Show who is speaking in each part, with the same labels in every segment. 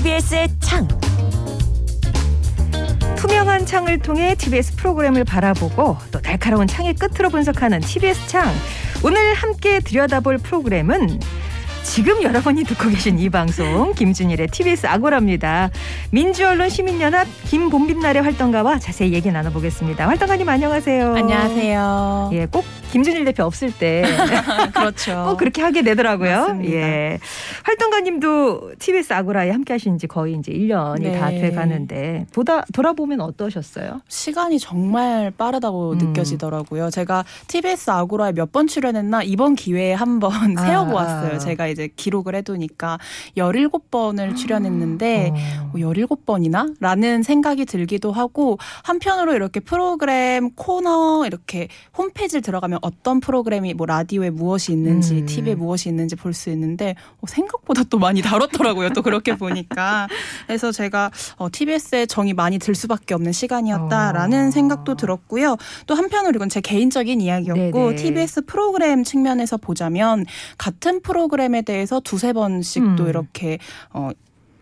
Speaker 1: TBS의 창. 투명한 창을 통해 TBS 프로그램을 바라보고 또 날카로운 창의 끝으로 분석하는 TBS 창. 오늘 함께 들여다볼 프로그램은 지금 여러분이 듣고 계신 이 방송 김준일의 TBS 아고라입니다. 민주언론 시민연합 김봄빛날의 활동가와 자세히 얘기 나눠보겠습니다. 활동가님 안녕하세요.
Speaker 2: 안녕하세요.
Speaker 1: 예, 꼭 김준일 대표 없을 때
Speaker 2: 그렇죠.
Speaker 1: 꼭 그렇게 하게 되더라고요.
Speaker 2: 맞습니다.
Speaker 1: 예. 활동가님도 TBS 아고라에 함께 하신 지 거의 이제 1년이
Speaker 2: 네.
Speaker 1: 다돼 가는데 보다 돌아보면 어떠셨어요?
Speaker 2: 시간이 정말 빠르다고
Speaker 1: 음.
Speaker 2: 느껴지더라고요. 제가 TBS 아고라에 몇 번 출연했나 이번 기회에 한번
Speaker 1: 아.
Speaker 2: 세어 보았어요. 제가 이제 기록을 해 두니까 17번을 출연했는데
Speaker 1: 어.
Speaker 2: 뭐 17번이나? 라는 생각이 들기도 하고 한편으로 이렇게 프로그램 코너 이렇게 홈페이지를 들어가면 어떤 프로그램이 뭐 라디오에 무엇이 있는지
Speaker 1: 음.
Speaker 2: TV에 무엇이 있는지 볼 수 있는데 어, 생각보다 또 많이 다뤘더라고요. 또 그렇게 보니까. 그래서 제가 어, TBS에 정이 많이 들 수밖에 없는 시간이었다라는
Speaker 1: 어.
Speaker 2: 생각도 들었고요. 또 한편으로 이건 제 개인적인 이야기였고
Speaker 1: 네네.
Speaker 2: TBS 프로그램 측면에서 보자면 같은 프로그램에 대해서 두세 번씩 또
Speaker 1: 음.
Speaker 2: 이렇게 어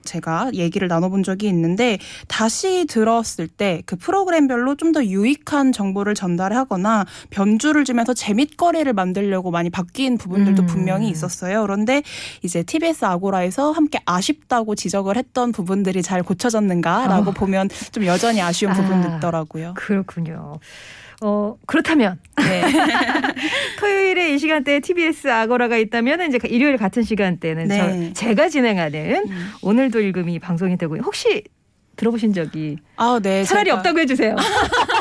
Speaker 2: 제가 얘기를 나눠본 적이 있는데 다시 들었을 때 그 프로그램별로 좀 더 유익한 정보를 전달하거나 변주를 주면서 재밌거리를 만들려고 많이 바뀐 부분들도
Speaker 1: 음.
Speaker 2: 분명히 있었어요. 그런데 이제 TBS 아고라에서 함께 아쉽다고 지적을 했던 부분들이 잘 고쳐졌는가라고
Speaker 1: 어.
Speaker 2: 보면 좀 여전히 아쉬운
Speaker 1: 아.
Speaker 2: 부분도 있더라고요.
Speaker 1: 그렇군요. 어, 그렇다면
Speaker 2: 네.
Speaker 1: 토요일에 이 시간대에 TBS 아고라가 있다면 이제 일요일 같은 시간대는
Speaker 2: 네.
Speaker 1: 저, 제가 진행하는
Speaker 2: 음.
Speaker 1: 오늘도 읽음이 방송이 되고 혹시 들어보신 적이
Speaker 2: 아, 네.
Speaker 1: 차라리
Speaker 2: 제가
Speaker 1: 없다고 해주세요.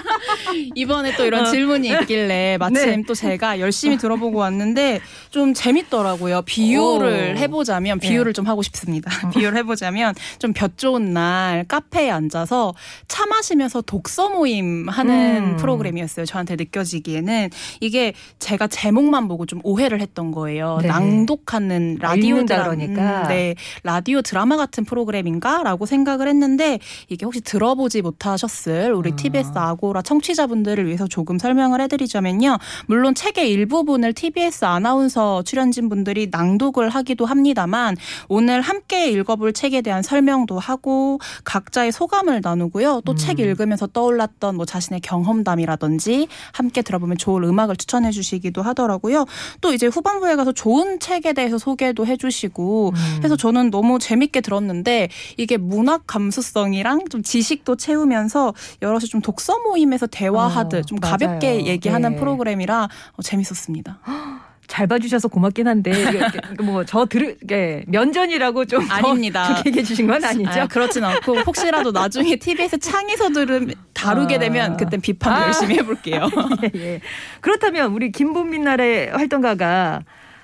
Speaker 2: 이번에 또 이런
Speaker 1: 어.
Speaker 2: 질문이 있길래 마침
Speaker 1: 네.
Speaker 2: 또 제가 열심히 들어보고 왔는데 좀 재밌더라고요. 비유를
Speaker 1: 오.
Speaker 2: 해보자면 비유를 좀 하고 싶습니다. 비유를 해보자면 좀 볕 좋은 날 카페에 앉아서 차 마시면서 독서 모임 하는
Speaker 1: 음.
Speaker 2: 프로그램이었어요. 저한테 느껴지기에는 이게 제가 제목만 보고 좀 오해를 했던 거예요.
Speaker 1: 네.
Speaker 2: 낭독하는 라디오 드라마,
Speaker 1: 그러니까.
Speaker 2: 음, 네, 라디오 드라마 같은 프로그램인가라고 생각을 했는데 이게 혹시 들어보지 못하셨을 우리
Speaker 1: 아.
Speaker 2: TBS 아고라 청취자 분들을 위해서 조금 설명을 해드리자면요. 물론 책의 일부분을 TBS 아나운서 출연진 분들이 낭독을 하기도 합니다만 오늘 함께 읽어볼 책에 대한 설명도 하고 각자의 소감을 나누고요. 또
Speaker 1: 음.
Speaker 2: 책 읽으면서 떠올랐던 뭐 자신의 경험담이라든지 함께 들어보면 좋을 음악을 추천해 주시기도 하더라고요. 또 이제 후반부에 가서 좋은 책에 대해서 소개도 해주시고
Speaker 1: 음.
Speaker 2: 해서 저는 너무 재밌게 들었는데 이게 문학 감수성이랑 좀 지식도 채우면서 여럿이 좀 독서 모임에서 대 화하듯
Speaker 1: 어,
Speaker 2: 좀
Speaker 1: 맞아요.
Speaker 2: 가볍게 얘기하는
Speaker 1: 네.
Speaker 2: 프로그램이라 어, 재밌었습니다.
Speaker 1: 잘 봐주셔서 고맙긴 한데 뭐저 들을 게 면전이라고 좀더
Speaker 2: 아닙니다.
Speaker 1: 좋게 얘기해 주신 건 아니죠?
Speaker 2: 아, 그렇진 않고 혹시라도 나중에 TBS 창에서 들음 다루게
Speaker 1: 아.
Speaker 2: 되면 그땐 비판
Speaker 1: 아.
Speaker 2: 열심히 해볼게요.
Speaker 1: 예, 예. 그렇다면 우리 김본민 날의 활동가가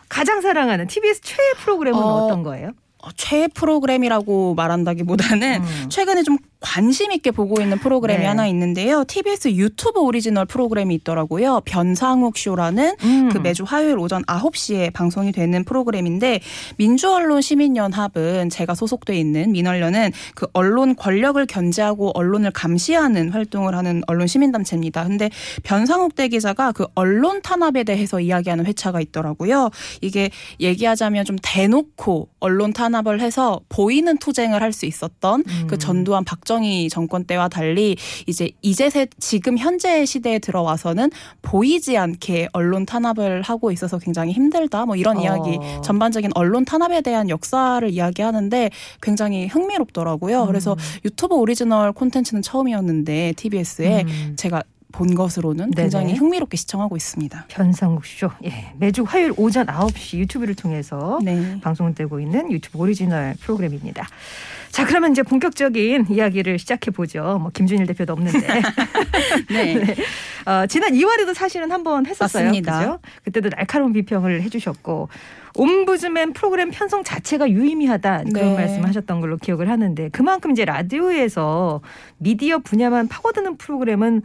Speaker 1: 가장 사랑하는 TBS 최애 프로그램은
Speaker 2: 어,
Speaker 1: 어, 떤 거예요?
Speaker 2: 어, 최애 프로그램이라고 말한다기보다는
Speaker 1: 음.
Speaker 2: 최근에 좀 관심 있게 보고 있는 프로그램이
Speaker 1: 네.
Speaker 2: 하나 있는데요. TBS 유튜브 오리지널 프로그램이 있더라고요. 변상욱 쇼라는
Speaker 1: 음.
Speaker 2: 그 매주 화요일 오전 9시에 방송이 되는 프로그램인데 민주언론 시민연합은 제가 소속돼 있는 민언련은 그 언론 권력을 견제하고 언론을 감시하는 활동을 하는 언론 시민단체입니다. 근데 변상욱 대기자가 그 언론 탄압에 대해서 이야기하는 회차가 있더라고요. 이게 얘기하자면 좀 대놓고 언론 탄압을 해서 보이는 투쟁을 할 수 있었던
Speaker 1: 음.
Speaker 2: 그 전두환 박정 희 정권 때와 달리 이제 이제 세 지금 현재 시대에 들어와서는 보이지 않게 언론 탄압을 하고 있어서 굉장히 힘들다. 뭐 이런
Speaker 1: 어.
Speaker 2: 이야기 전반적인 언론 탄압에 대한 역사를 이야기하는데 굉장히 흥미롭더라고요.
Speaker 1: 음.
Speaker 2: 그래서 유튜브 오리지널 콘텐츠는 처음이었는데 TBS에
Speaker 1: 음.
Speaker 2: 제가 본 것으로는
Speaker 1: 네네.
Speaker 2: 굉장히 흥미롭게 시청하고 있습니다.
Speaker 1: 변상욱 쇼. 예. 매주 화요일 오전 9시 유튜브를 통해서
Speaker 2: 네.
Speaker 1: 방송되고 있는 유튜브 오리지널 프로그램입니다. 자, 그러면 이제 본격적인 이야기를 시작해 보죠. 뭐 김준일 대표도 없는데.
Speaker 2: 네.
Speaker 1: 네. 어, 지난 2월에도 사실은 한번 했었어요.
Speaker 2: 맞습니다.
Speaker 1: 그죠? 그때도 날카로운 비평을 해주셨고 옴부즈맨 프로그램 편성 자체가 유의미하다 그런
Speaker 2: 네.
Speaker 1: 말씀하셨던 걸로 기억을 하는데 그만큼 이제 라디오에서 미디어 분야만 파고드는 프로그램은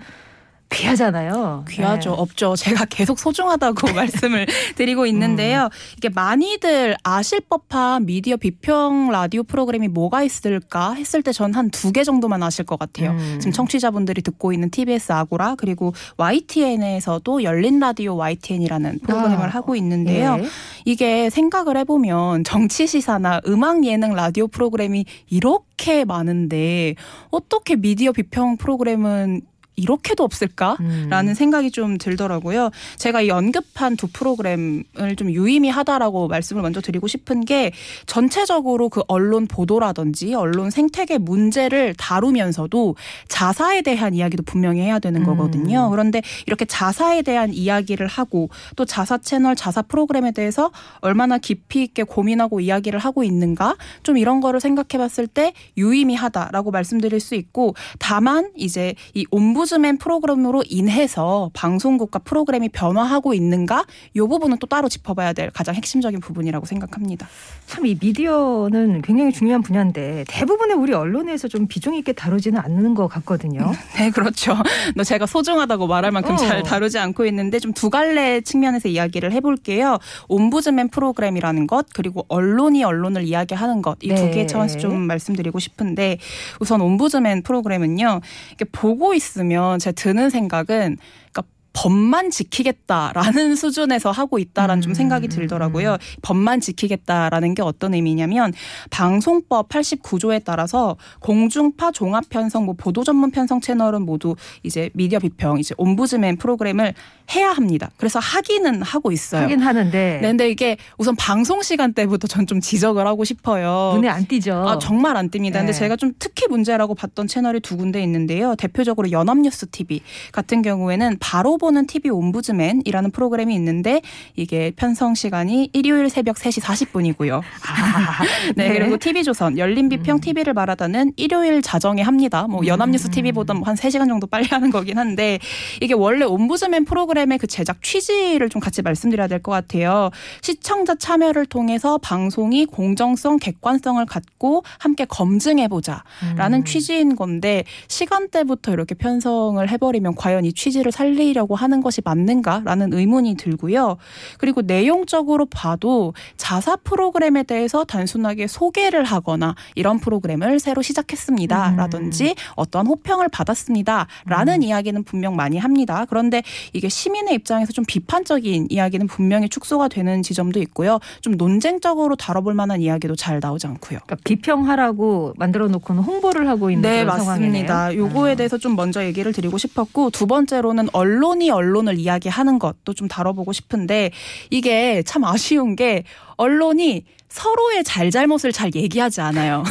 Speaker 1: 귀하잖아요.
Speaker 2: 귀하죠.
Speaker 1: 네.
Speaker 2: 없죠. 제가 계속 소중하다고 말씀을 드리고 있는데요.
Speaker 1: 음.
Speaker 2: 이게 많이들 아실 법한 미디어 비평 라디오 프로그램이 뭐가 있을까 했을 때 전 한 두 개 정도만 아실 것 같아요.
Speaker 1: 음.
Speaker 2: 지금 청취자분들이 듣고 있는 TBS 아고라 그리고 YTN에서 도 열린 라디오 YTN이라는 프로그램을
Speaker 1: 아,
Speaker 2: 하고 있는데요.
Speaker 1: 예.
Speaker 2: 이게 생각을 해보면 정치 시사나 음악 예능 라디오 프로그램이 이렇게 많은데 어떻게 미디어 비평 프로그램은 이렇게도 없을까라는
Speaker 1: 음.
Speaker 2: 생각이 좀 들더라고요. 제가 이 언급한 두 프로그램을 좀 유의미하다라고 말씀을 먼저 드리고 싶은 게 전체적으로 그 언론 보도라든지 언론 생태계 문제를 다루면서도 자사에 대한 이야기도 분명히 해야 되는
Speaker 1: 음.
Speaker 2: 거거든요. 그런데 이렇게 자사에 대한 이야기를 하고 또 자사 채널, 자사 프로그램에 대해서 얼마나 깊이 있게 고민하고 이야기를 하고 있는가 좀 이런 거를 생각해 봤을 때 유의미하다라고 말씀드릴 수 있고 다만 이제 이 옴부 즈맨 프로그램으로 인해서 방송국과 프로그램이 변화하고 있는가 이 부분은 또 따로 짚어봐야 될 가장 핵심적인 부분이라고 생각합니다.
Speaker 1: 참 이 미디어는 굉장히 중요한 분야인데 대부분의 우리 언론에서 좀 비중 있게 다루지는 않는 것 같거든요.
Speaker 2: 네, 그렇죠. 너 제가 소중하다고 말할 만큼
Speaker 1: 어.
Speaker 2: 잘 다루지 않고 있는데 좀 두 갈래 측면에서 이야기를 해볼게요. 옴부즈맨 프로그램이라는 것 그리고 언론이 언론을 이야기하는 것 이두
Speaker 1: 네.
Speaker 2: 개의 차원에서 좀 말씀드리고 싶은데 우선 옴부즈맨 프로그램은요. 이게 보고 있으면 제 드는 생각은 그러니까 법만 지키겠다라는 수준에서 하고 있다라는 좀 생각이 들더라고요. 법만 지키겠다라는 게 어떤 의미냐면 방송법 89조에 따라서 공중파 종합 편성 뭐 보도 전문 편성 채널은 모두 이제 미디어 비평 이제 옴부즈맨 프로그램을 해야 합니다. 그래서 하기는 하고 있어요.
Speaker 1: 하긴 하는데
Speaker 2: 네, 근데 이게 우선 방송 시간대부터 전 좀 지적을 하고 싶어요.
Speaker 1: 눈에 안 띄죠.
Speaker 2: 아, 정말 안. 근데
Speaker 1: 네.
Speaker 2: 제가 좀 특히 문제라고 봤던 채널이 두 군데 있는데요. 대표적으로 연합뉴스 TV 같은 경우에는 바로 보는 TV 옴부즈맨이라는 프로그램이 있는데 이게 편성 시간이 일요일 새벽 3시 40분이고요.
Speaker 1: 아,
Speaker 2: 네, 그리고 TV조선 열린 비평 TV를 말하다는 일요일 자정에 합니다. 뭐 연합뉴스
Speaker 1: 음.
Speaker 2: TV보다 뭐한 3시간 정도 빨리 하는 거긴 한데 이게 원래 옴부즈맨 프로그램의 그 제작 취지를 좀 같이 말씀드려야 될 것 같아요. 시청자 참여를 통해서 방송이 공정성, 객관성을 갖고 함께 검증해 보자라는
Speaker 1: 음.
Speaker 2: 취지인 건데 시간대부터 이렇게 편성을 해버리면 과연 이 취지를 살리려고 하는 것이 맞는가라는 의문이 들고요. 그리고 내용적으로 봐도 자사 프로그램에 대해서 단순하게 소개를 하거나 이런 프로그램을 새로 시작했습니다.
Speaker 1: 음.
Speaker 2: 라든지 어떤 호평을 받았습니다. 라는 이야기는 분명 많이 합니다. 그런데 이게 시민의 입장에서 좀 비판적인 이야기는 분명히 축소가 되는 지점도 있고요. 좀 논쟁적으로 다뤄볼 만한 이야기도 잘 나오지 않고요.
Speaker 1: 그러니까 비평하라고 만들어 놓고는 홍보를 하고 있는
Speaker 2: 네,
Speaker 1: 그런
Speaker 2: 맞습니다.
Speaker 1: 상황이네요.
Speaker 2: 요거에
Speaker 1: 음.
Speaker 2: 대해서 좀 먼저 얘기를 드리고 싶었고 두 번째로는 언론 이 언론을 이야기하는 것도 좀 다뤄보고 싶은데 이게 참 아쉬운 게 언론이 서로의 잘잘못을 잘 얘기하지 않아요.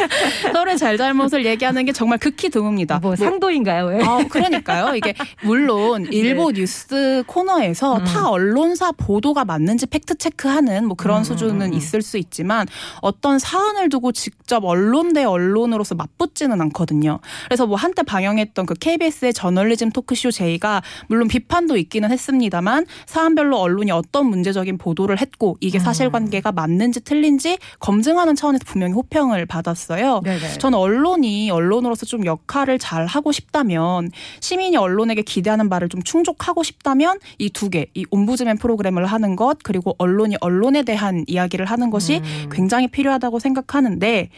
Speaker 2: 서로의 잘잘못을 얘기하는 게 정말 극히 드뭅니다.
Speaker 1: 뭐 상도인가요? 왜?
Speaker 2: 아, 그러니까요. 이게 물론 일보 뉴스 코너에서
Speaker 1: 음.
Speaker 2: 타 언론사 보도가 맞는지 fact check하는 뭐 그런
Speaker 1: 음,
Speaker 2: 수준은
Speaker 1: 음.
Speaker 2: 있을 수 있지만 어떤 사안을 두고 직접 언론 대 언론으로서 맞붙지는 않거든요. 그래서 뭐 한때 방영했던 그 KBS의 저널리즘 토크쇼 제이가 물론 비판도 있기는 했습니다만 사안별로 언론이 어떤 문제적인 보도를 했고 이게
Speaker 1: 음.
Speaker 2: 사실관계가 맞는지 틀린지 검증하는 차원에서 분명히 호평을 받았어요.
Speaker 1: 네네.
Speaker 2: 저는 언론이 언론으로서 좀 역할을 잘 하고 싶다면 시민이 언론에게 기대하는 바를 좀 충족하고 싶다면 이 두 개, 이 옴부즈맨 프로그램을 하는 것 그리고 언론이 언론에 대한 이야기를 하는 것이
Speaker 1: 음.
Speaker 2: 굉장히 필요하다고 생각하는데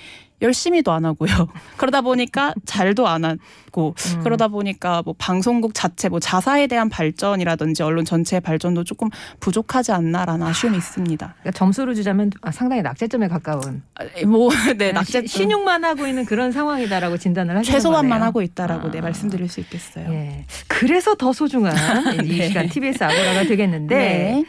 Speaker 2: 열심히도 안 하고요. 그러다 보니까 잘도 안 하고
Speaker 1: 음.
Speaker 2: 그러다 보니까 뭐 방송국 자체 뭐 자사에 대한 발전이라든지 언론 전체의 발전도 조금 부족하지 않나라는 아쉬움이 있습니다.
Speaker 1: 그러니까 점수를 주자면 아, 상당히 낙제점에 가까운
Speaker 2: 아, 뭐 네, 낙제
Speaker 1: 시- 신용만 하고 있는 그런 상황이다라고 진단을 하시는
Speaker 2: 최소한만
Speaker 1: 거네요.
Speaker 2: 하고 있다라고 네
Speaker 1: 아.
Speaker 2: 말씀드릴 수 있겠어요.
Speaker 1: 예. 그래서 더 소중한 이
Speaker 2: 네.
Speaker 1: 시간 TBS 아고라가 되겠는데
Speaker 2: 네.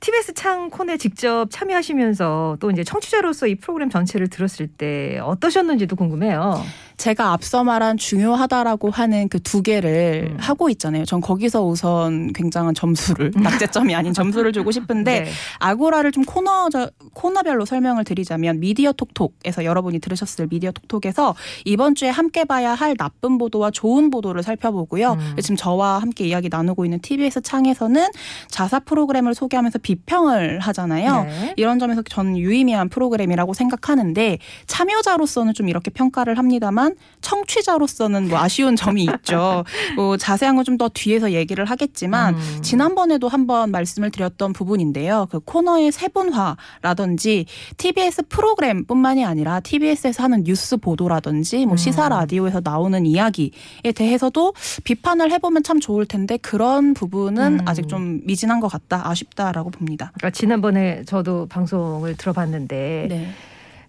Speaker 1: TBS 창 코너에 직접 참여하시면서 또 이제 청취자로서 이 프로그램 전체를 들었을 때 어떠셨는지도 궁금해요.
Speaker 2: 제가 앞서 말한 중요하다라고 하는 그 두 개를
Speaker 1: 음.
Speaker 2: 하고 있잖아요. 전 거기서 우선 굉장한 점수를 낙제점이 아닌 점수를 주고 싶은데
Speaker 1: 네.
Speaker 2: 아고라를 좀 코너 코너별로 설명을 드리자면 미디어 톡톡에서 여러분이 들으셨을 미디어 톡톡에서 이번 주에 함께 봐야 할 나쁜 보도와 좋은 보도를 살펴보고요.
Speaker 1: 음.
Speaker 2: 지금 저와 함께 이야기 나누고 있는 TBS 창에서는 자사 프로그램을 소개하면서 비평을 하잖아요.
Speaker 1: 네.
Speaker 2: 이런 점에서 전 유의미한 프로그램이라고 생각하는데 참여자로서는 좀 이렇게 평가를 합니다만 청취자로서는 뭐 아쉬운 점이 있죠. 뭐 자세한 건 좀 더 뒤에서 얘기를 하겠지만
Speaker 1: 음.
Speaker 2: 지난번에도 한번 말씀을 드렸던 부분인데요. 그 코너의 세분화라든지 TBS 프로그램뿐만이 아니라 TBS에서 하는 뉴스 보도라든지 뭐 시사
Speaker 1: 음.
Speaker 2: 라디오에서 나오는 이야기에 대해서도 비판을 해보면 참 좋을 텐데 그런 부분은
Speaker 1: 음.
Speaker 2: 아직 좀 미진한 것 같다, 아쉽다라고 봅니다.
Speaker 1: 그러니까 지난번에 저도 방송을 들어봤는데
Speaker 2: 네.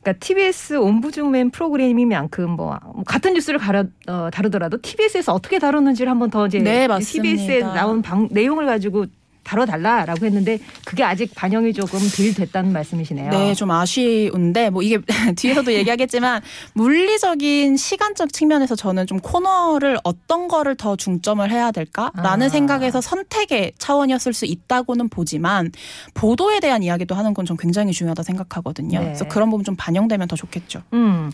Speaker 1: 그러니까 TBS 옴부즈맨 프로그램이만큼 뭐 같은 뉴스를 가려, 어, 다루더라도 TBS에서 어떻게 다루는지를 한번 더 이제
Speaker 2: 네.
Speaker 1: TBS에 나온 방, 내용을 가지고 다뤄달라라고 했는데 그게 아직 반영이 조금 덜 됐다는 말씀이시네요.
Speaker 2: 네, 좀 아쉬운데 뭐 이게 뒤에서도 얘기하겠지만 물리적인 시간적 측면에서 저는 좀 코너를 어떤 거를 더 중점을 해야 될까라는
Speaker 1: 아.
Speaker 2: 생각에서 선택의 차원이었을 수 있다고는 보지만 보도에 대한 이야기도 하는 건 좀 굉장히 중요하다 생각하거든요.
Speaker 1: 네.
Speaker 2: 그래서 그런 부분 좀 반영되면 더 좋겠죠.
Speaker 1: 음.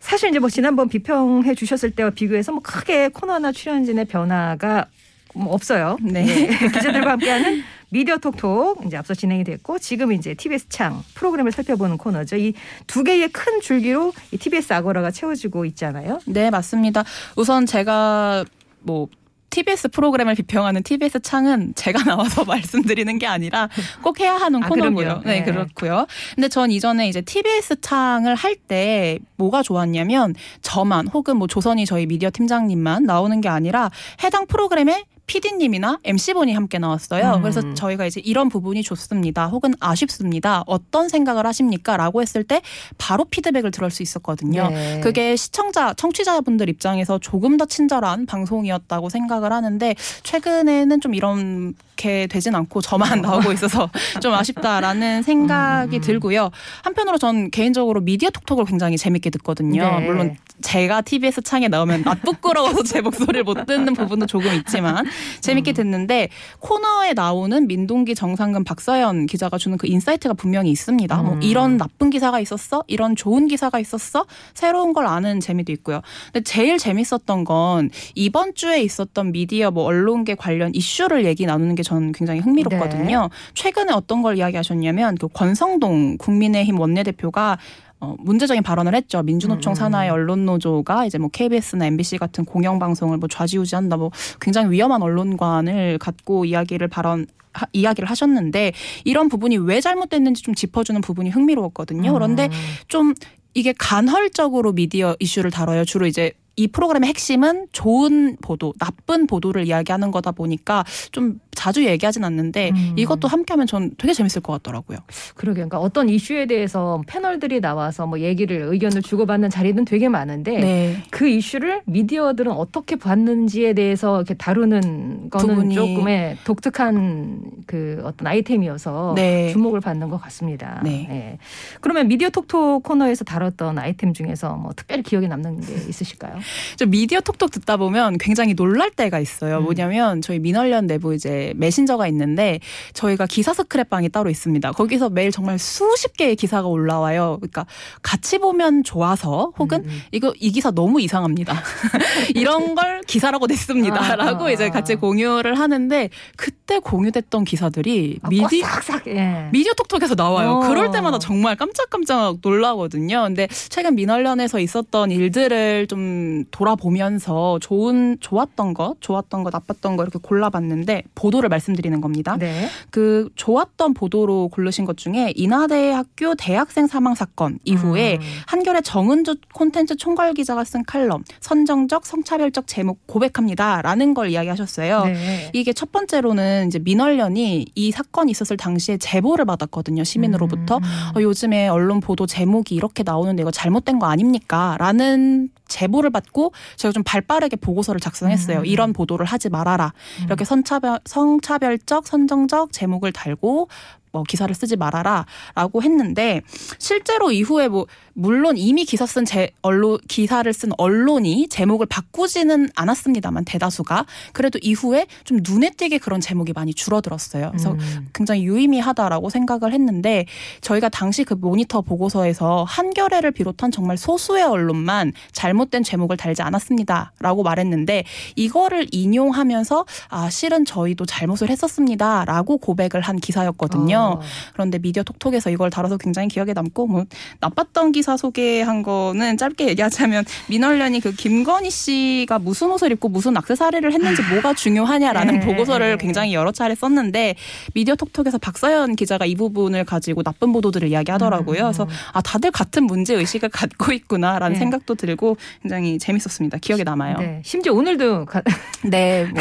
Speaker 1: 사실 이제 뭐 지난번 비평해 주셨을 때와 비교해서 뭐 크게 코너 나 출연진의 변화가 뭐 없어요.
Speaker 2: 네.
Speaker 1: 기자들과 함께하는 미디어 톡톡 이제 앞서 진행이 됐고 지금 이제 TBS 창 프로그램을 살펴보는 코너죠. 이 두 개의 큰 줄기로 이 TBS 아고라가 채워지고 있잖아요.
Speaker 2: 네, 맞습니다. 우선 제가 뭐 TBS 프로그램을 비평하는 TBS 창은 제가 나와서 말씀드리는 게 아니라 꼭 해야 하는
Speaker 1: 아,
Speaker 2: 코너고요. 네,
Speaker 1: 네.
Speaker 2: 그렇고요. 근데 전 이전에 이제 TBS 창을 할 때 뭐가 좋았냐면 저만 혹은 뭐 조선이 저희 미디어 팀장님만 나오는 게 아니라 해당 프로그램에 PD님이나 MC분이 함께 나왔어요.
Speaker 1: 음.
Speaker 2: 그래서 저희가 이제 이런 부분이 좋습니다. 혹은 아쉽습니다. 어떤 생각을 하십니까? 라고 했을 때 바로 피드백을 들을 수 있었거든요.
Speaker 1: 네.
Speaker 2: 그게 시청자, 청취자분들 입장에서 조금 더 친절한 방송이었다고 생각을 하는데 최근에는 좀 이렇게 되진 않고 저만 나오고 있어서 좀 아쉽다라는 생각이
Speaker 1: 음, 음.
Speaker 2: 들고요. 한편으로 전 개인적으로 미디어 톡톡을 굉장히 재밌게 듣거든요.
Speaker 1: 네.
Speaker 2: 물론 제가 TBS 창에 나오면 나 부끄러워서 제 목소리를 못 듣는 부분도 조금 있지만 재밌게 듣는데 코너에 나오는 민동기, 정상근, 박서연 기자가 주는 그 insight가 분명히 있습니다. 뭐
Speaker 1: 음.
Speaker 2: 이런 나쁜 기사가 있었어, 이런 좋은 기사가 있었어, 새로운 걸 아는 재미도 있고요. 근데 제일 재밌었던 건 이번 주에 있었던 미디어 뭐 언론계 관련 이슈를 얘기 나누는 게 저는 굉장히 흥미롭거든요. 최근에 어떤 걸 이야기하셨냐면 그 권성동 국민의힘 원내대표가 어, 문제적인 발언을 했죠. 민주노총
Speaker 1: 음.
Speaker 2: 산하의 언론노조가 이제 뭐 KBS나 MBC 같은 공영방송을 뭐 좌지우지한다, 뭐 굉장히 위험한 언론관을 갖고 이야기를 발언 하- 이야기를 하셨는데 이런 부분이 왜 잘못됐는지 좀 짚어주는 부분이 흥미로웠거든요. 그런데
Speaker 1: 음.
Speaker 2: 좀 이게 간헐적으로 미디어 이슈를 다뤄요. 주로 이제 이 프로그램의 핵심은 좋은 보도, 나쁜 보도를 이야기하는 거다 보니까 좀 자주 얘기하진 않는데
Speaker 1: 음.
Speaker 2: 이것도 함께하면 전 되게 재밌을 것 같더라고요.
Speaker 1: 그러게 그러니까 어떤 이슈에 대해서 패널들이 나와서 뭐 얘기를 의견을 주고받는 자리는 되게 많은데
Speaker 2: 네.
Speaker 1: 그 이슈를 미디어들은 어떻게 봤는지에 대해서 이렇게 다루는 거는 조금의 독특한 그 어떤 아이템이어서
Speaker 2: 네.
Speaker 1: 주목을 받는 것 같습니다.
Speaker 2: 네.
Speaker 1: 예. 그러면 미디어 톡톡 코너에서 다뤘던 아이템 중에서 뭐 특별히 기억에 남는 게 있으실까요?
Speaker 2: 저 미디어 톡톡 듣다 보면 굉장히 놀랄 때가 있어요.
Speaker 1: 음.
Speaker 2: 뭐냐면 저희 민원련 내부 이제 메신저가 있는데 저희가 기사 스크랩방이 따로 있습니다. 거기서 매일 정말 수십 개의 기사가 올라와요. 그러니까 같이 보면 좋아서 혹은
Speaker 1: 음, 음.
Speaker 2: 이거 이 기사 너무 이상합니다. 이런 걸 기사라고
Speaker 1: 아,
Speaker 2: 냈습니다라고
Speaker 1: 아,
Speaker 2: 이제
Speaker 1: 아.
Speaker 2: 같이 공유를 하는데 그때 공유됐던 기사들이
Speaker 1: 아,
Speaker 2: 미디
Speaker 1: 싹싹 예.
Speaker 2: 미디어 톡톡에서 나와요.
Speaker 1: 어.
Speaker 2: 그럴 때마다 정말 깜짝깜짝 놀라거든요. 근데 최근 민원련에서 있었던 일들을 좀 돌아보면서 좋은 좋았던 것, 좋았던 것, 나빴던 거 이렇게 골라봤는데 보도를 말씀드리는 겁니다.
Speaker 1: 네.
Speaker 2: 그 좋았던 보도로 고르신 것 중에 인하대 학교 대학생 사망 사건 이후에
Speaker 1: 음.
Speaker 2: 한겨레 정은주 콘텐츠 총괄 기자가 쓴 칼럼 선정적 성차별적 제목 고백합니다라는 걸 이야기하셨어요.
Speaker 1: 네.
Speaker 2: 이게 첫 번째로는 이제 민원련이 이 사건이 있었을 당시에 제보를 받았거든요 시민으로부터
Speaker 1: 음.
Speaker 2: 어, 요즘에 언론 보도 제목이 이렇게 나오는데 이거 잘못된 거 아닙니까? 라는 제보를 받고 제가 좀 발빠르게 보고서를 작성했어요.
Speaker 1: 음.
Speaker 2: 이런 보도를 하지 말아라. 이렇게 선차별, 성차별적, 선정적 제목을 달고 뭐 기사를 쓰지 말아라라고 했는데 실제로 이후에 뭐 물론 이미 기사 쓴 제 언론 기사를 쓴 언론이 제목을 바꾸지는 않았습니다만 대다수가 그래도 이후에 좀 눈에 띄게 그런 제목이 많이 줄어들었어요. 그래서
Speaker 1: 음.
Speaker 2: 굉장히 유의미하다라고 생각을 했는데 저희가 당시 그 모니터 보고서에서 한겨레를 비롯한 정말 소수의 언론만 잘못된 제목을 달지 않았습니다라고 말했는데 이거를 인용하면서 아 실은 저희도 잘못을 했었습니다라고 고백을 한 기사였거든요.
Speaker 1: 어.
Speaker 2: 그런데 미디어 톡톡에서 이걸 다뤄서 굉장히 기억에 남고 뭐 나빴던 기사 소개한 거는 짧게 얘기하자면 민원련이 그 김건희 씨가 무슨 옷을 입고 무슨 악세사리를 했는지 뭐가 중요하냐라는
Speaker 1: 네.
Speaker 2: 보고서를 굉장히 여러 차례 썼는데 미디어 톡톡에서 박사연 기자가 이 부분을 가지고 나쁜 보도들을 이야기하더라고요.
Speaker 1: 음.
Speaker 2: 그래서 아 다들 같은 문제 의식을 갖고 있구나라는
Speaker 1: 네.
Speaker 2: 생각도 들고 굉장히 재밌었습니다. 기억에 남아요. 네,
Speaker 1: 네. 심지어 오늘도 가-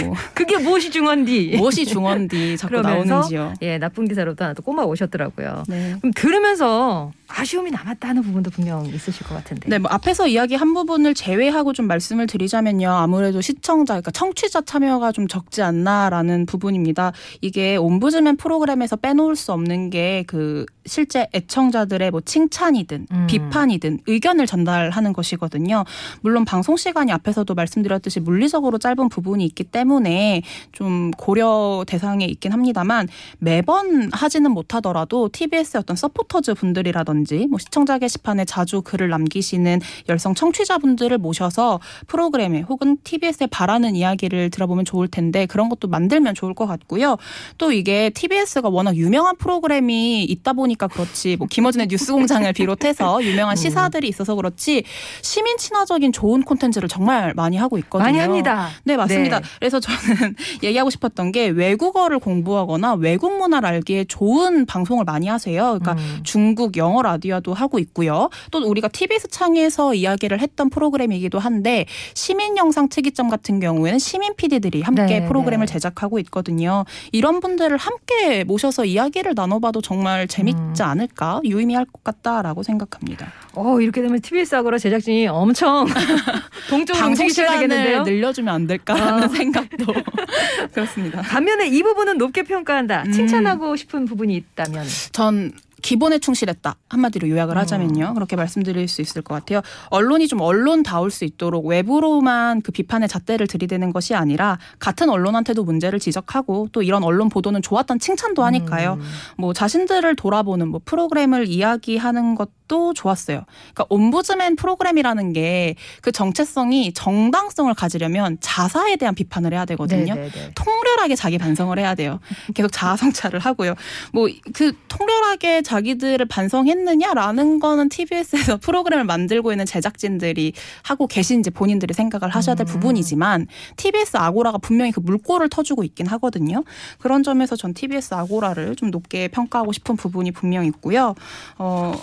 Speaker 2: 뭐
Speaker 1: 그게 무엇이 중헌디?
Speaker 2: 무엇이 중원디 자꾸 나오는지요.
Speaker 1: 예, 나쁜 기사로도 하나 또 꼬마 오셨더라고요.
Speaker 2: 네.
Speaker 1: 그럼 들으면서 아쉬움이 남았다 하는 부분도 분명 있으실 것 같은데.
Speaker 2: 네, 뭐 앞에서 이야기한 부분을 제외하고 좀 말씀을 드리자면요. 아무래도 시청자, 그러니까 청취자 참여가 좀 적지 않나라는 부분입니다. 이게 옴부즈맨 프로그램에서 빼놓을 수 없는 게 그 실제 애청자들의 뭐 칭찬이든
Speaker 1: 음.
Speaker 2: 비판이든 의견을 전달하는 것이거든요. 물론 방송 시간이 앞에서도 말씀드렸듯이 물리적으로 짧은 부분이 있기 때문에 좀 고려 대상에 있긴 합니다만 매번 하지는 못하더라도 TBS의 어떤 서포터즈 분들이라든지 뭐 시청자 게시판에 자주 글을 남기시는 열성 청취자분들을 모셔서 프로그램에 혹은 TBS에 바라는 이야기를 들어보면 좋을 텐데 그런 것도 만들면 좋을 것 같고요. 또 이게 TBS가 워낙 유명한 프로그램이 있다 보니 까 그렇지 뭐 김어준의 뉴스공장을 비롯해서 유명한 시사들이 있어서 그렇지 시민 친화적인 좋은 콘텐츠를 정말 많이 하고 있거든요.
Speaker 1: 많이 합니다.
Speaker 2: 네, 맞습니다.
Speaker 1: 네.
Speaker 2: 그래서 저는 얘기하고 싶었던 게 외국어를 공부하거나 외국 문화를 알기에 좋은 방송을 많이 하세요. 그러니까
Speaker 1: 음.
Speaker 2: 중국 영어 라디오도 하고 있고요. 또 우리가 TBS 창에서 이야기를 했던 프로그램이기도 한데 시민 영상 특이점 같은 경우에는 시민 PD들이 함께
Speaker 1: 네,
Speaker 2: 프로그램을
Speaker 1: 네.
Speaker 2: 제작하고 있거든요. 이런 분들을 함께 모셔서 이야기를 나눠봐도 정말 재밌 지
Speaker 1: 음.
Speaker 2: 않을까 유의미할 것 같다라고 생각합니다.
Speaker 1: 어, 이렇게 되면 TBS 하고라 제작진이 엄청 동쪽으로
Speaker 2: 방송
Speaker 1: 움직이셔야
Speaker 2: 시간을
Speaker 1: 되겠는데요.
Speaker 2: 늘려주면 안 될까라는
Speaker 1: 아.
Speaker 2: 생각도 그렇습니다.
Speaker 1: 반면에 이 부분은 높게 평가한다.
Speaker 2: 음.
Speaker 1: 칭찬하고 싶은 부분이 있다면.
Speaker 2: 전 기본에 충실했다 한마디로 요약을 하자면요 그렇게 말씀드릴 수 있을 것 같아요 언론이 좀 언론다울 수 있도록 외부로만 그 비판의 잣대를 들이대는 것이 아니라 같은 언론한테도 문제를 지적하고 또 이런 언론 보도는 좋았던 칭찬도 하니까요
Speaker 1: 음.
Speaker 2: 뭐 자신들을 돌아보는 뭐 프로그램을 이야기하는 것도 좋았어요 그러니까 옴부즈맨 프로그램이라는 게 그 정체성이 정당성을 가지려면 자사에 대한 비판을 해야 되거든요
Speaker 1: 네, 네, 네.
Speaker 2: 통렬하게 자기 반성을 해야 돼요. 계속 자아 성찰을 하고요. 뭐 그 통렬하게 자기들을 반성했느냐라는 거는 TBS에서 프로그램을 만들고 있는 제작진들이 하고 계신지 본인들이 생각을 하셔야 될
Speaker 1: 음.
Speaker 2: 부분이지만 TBS 아고라가 분명히 그 물꼬를 터주고 있긴 하거든요. 그런 점에서 전 TBS 아고라를 좀 높게 평가하고 싶은 부분이 분명 있고요. 어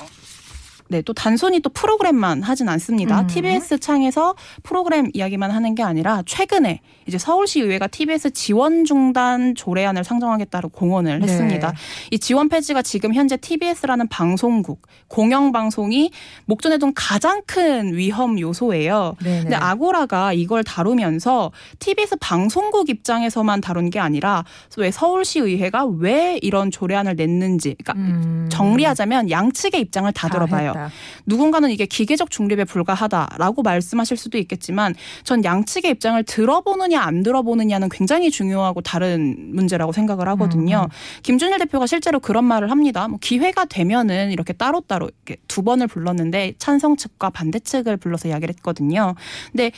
Speaker 2: 네, 또 단순히 또 프로그램만 하진 않습니다.
Speaker 1: 음.
Speaker 2: TBS 창에서 프로그램 이야기만 하는 게 아니라 최근에 이제 서울시 의회가 TBS 지원 중단 조례안을 상정하겠다고 공언을
Speaker 1: 네.
Speaker 2: 했습니다. 이 지원 폐지가 지금 현재 TBS라는 방송국 공영 방송이 목전에 둔 가장 큰 위험 요소예요.
Speaker 1: 네,
Speaker 2: 근데 아고라가 이걸 다루면서 TBS 방송국 입장에서만 다룬 게 아니라 왜 서울시 의회가 왜 이런 조례안을 냈는지 그러니까
Speaker 1: 음.
Speaker 2: 정리하자면 양측의 입장을 다 들어봐요. 누군가는 이게 기계적 중립에 불과하다라고 말씀하실 수도 있겠지만 전 양측의 입장을 들어보느냐 안 들어보느냐는 굉장히 중요하고 다른 문제라고 생각을 하거든요.
Speaker 1: 음.
Speaker 2: 김준일 대표가 실제로 그런 말을 합니다. 뭐 기회가 되면은 이렇게 따로따로 이렇게 두 번을 불렀는데 찬성 측과 반대 측을 불러서 이야기를 했거든요. 근데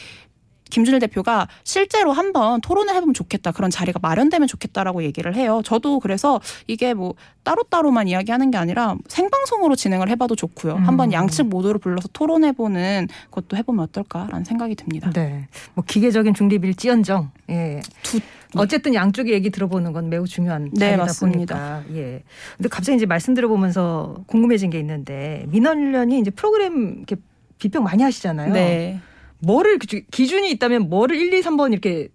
Speaker 2: 김준일 대표가 실제로 한번 토론을 해보면 좋겠다. 그런 자리가 마련되면 좋겠다라고 얘기를 해요. 저도 그래서 이게 뭐 따로따로만 이야기하는 게 아니라 생방송으로 진행을 해봐도 좋고요.
Speaker 1: 음.
Speaker 2: 한번 양측 모두를 불러서 토론해보는 것도 해보면 어떨까라는 생각이 듭니다.
Speaker 1: 네. 뭐 기계적인 중립일지언정. 예.
Speaker 2: 두-
Speaker 1: 어쨌든 양쪽의 얘기 들어보는 건 매우 중요한
Speaker 2: 네,
Speaker 1: 자리다
Speaker 2: 맞습니다.
Speaker 1: 보니까. 예. 근데 갑자기 이제 말씀 들어보면서 궁금해진 게 있는데 민원련이 이제 프로그램 이렇게 비평 많이 하시잖아요.
Speaker 2: 네.
Speaker 1: 뭐를 그- 기준이 있다면 뭐를 1, 2, 3번 이렇게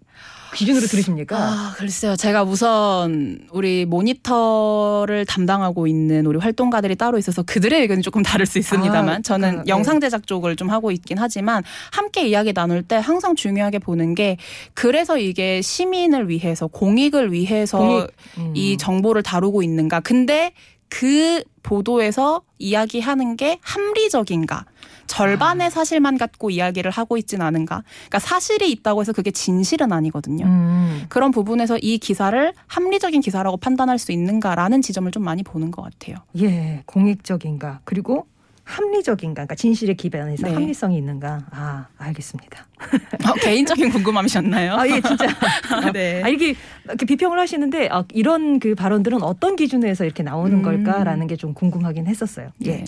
Speaker 1: 기준으로 들으십니까?
Speaker 2: 아, 글쎄요. 제가 우선 우리 모니터를 담당하고 있는 우리 활동가들이 따로 있어서 그들의 의견이 조금 다를 수 있습니다만
Speaker 1: 아,
Speaker 2: 저는
Speaker 1: 그, 네.
Speaker 2: 영상 제작 쪽을 좀 하고 있긴 하지만 함께 이야기 나눌 때 항상 중요하게 보는 게 그래서 이게 시민을 위해서 공익을 위해서
Speaker 1: 공익. 음.
Speaker 2: 이 정보를 다루고 있는가. 근데 그 보도에서 이야기하는 게 합리적인가. 절반의 사실만 갖고 이야기를 하고 있진 않은가. 그러니까 사실이 있다고 해서 그게 진실은 아니거든요.
Speaker 1: 음.
Speaker 2: 그런 부분에서 이 기사를 합리적인 기사라고 판단할 수 있는가라는 지점을 좀 많이 보는 것 같아요.
Speaker 1: 예, 공익적인가 그리고 합리적인가, 그러니까 진실에 기반해서
Speaker 2: 네.
Speaker 1: 합리성이 있는가. 아, 알겠습니다.
Speaker 2: 어, 개인적인 궁금함이셨나요?
Speaker 1: 아, 예, 진짜.
Speaker 2: 네.
Speaker 1: 아, 이렇게, 이렇게 비평을 하시는데 아, 이런 그 발언들은 어떤 기준에서 이렇게 나오는
Speaker 2: 음.
Speaker 1: 걸까라는 게 좀 궁금하긴 했었어요. 예.
Speaker 2: 예.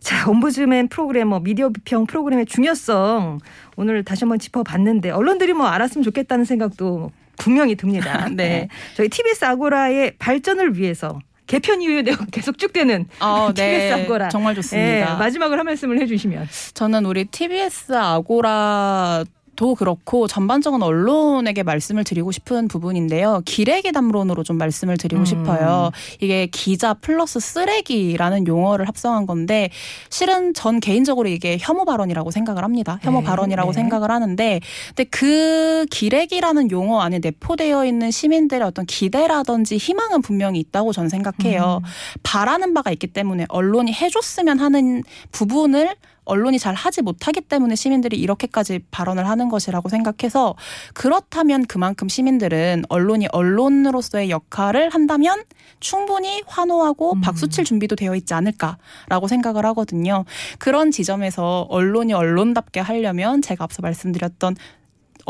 Speaker 1: 자, ombudsman 프로그래머 미디어 비평 프로그램의 중요성 오늘 다시 한번 짚어봤는데 언론들이 뭐 알았으면 좋겠다는 생각도 분명히 듭니다.
Speaker 2: 네.
Speaker 1: 저희 TBS 아고라의 발전을 위해서 개편 이후에 내가 계속 쭉 되는
Speaker 2: 어,
Speaker 1: TBS
Speaker 2: 네.
Speaker 1: 아고라.
Speaker 2: 정말 좋습니다.
Speaker 1: 예, 마지막으로 한 말씀을 해주시면.
Speaker 2: 저는 우리 TBS 아고라 도 그렇고 전반적인 언론에게 말씀을 드리고 싶은 부분인데요. 기레기 담론으로 좀 말씀을 드리고
Speaker 1: 음.
Speaker 2: 싶어요. 이게 기자 플러스 쓰레기라는 용어를 합성한 건데 실은 전 개인적으로 이게 혐오 발언이라고 생각을 합니다. 혐오
Speaker 1: 네,
Speaker 2: 발언이라고
Speaker 1: 네.
Speaker 2: 생각을 하는데 근데 그 기레기라는 용어 안에 내포되어 있는 시민들의 어떤 기대라든지 희망은 분명히 있다고 저는 생각해요.
Speaker 1: 음.
Speaker 2: 바라는 바가 있기 때문에 언론이 해줬으면 하는 부분을 언론이 잘 하지 못하기 때문에 시민들이 이렇게까지 발언을 하는 것이라고 생각해서 그렇다면 그만큼 시민들은 언론이 언론으로서의 역할을 한다면 충분히 환호하고
Speaker 1: 음.
Speaker 2: 박수칠 준비도 되어 있지 않을까라고 생각을 하거든요. 그런 지점에서 언론이 언론답게 하려면 제가 앞서 말씀드렸던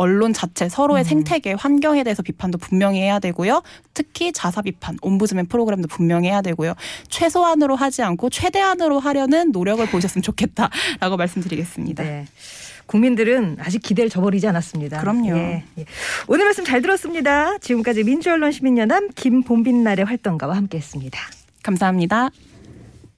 Speaker 2: 언론 자체 서로의
Speaker 1: 음.
Speaker 2: 생태계 환경에 대해서 비판도 분명히 해야 되고요. 특히 자사 비판, 옴부즈맨 프로그램도 분명히 해야 되고요. 최소한으로 하지 않고 최대한으로 하려는 노력을 보셨으면 좋겠다라고 말씀드리겠습니다.
Speaker 1: 네. 국민들은 아직 기대를 저버리지 않았습니다.
Speaker 2: 그럼요.
Speaker 1: 예, 예. 오늘 말씀 잘 들었습니다. 지금까지 민주언론 시민연합 김봄빛날의 활동가와 함께했습니다.
Speaker 2: 감사합니다.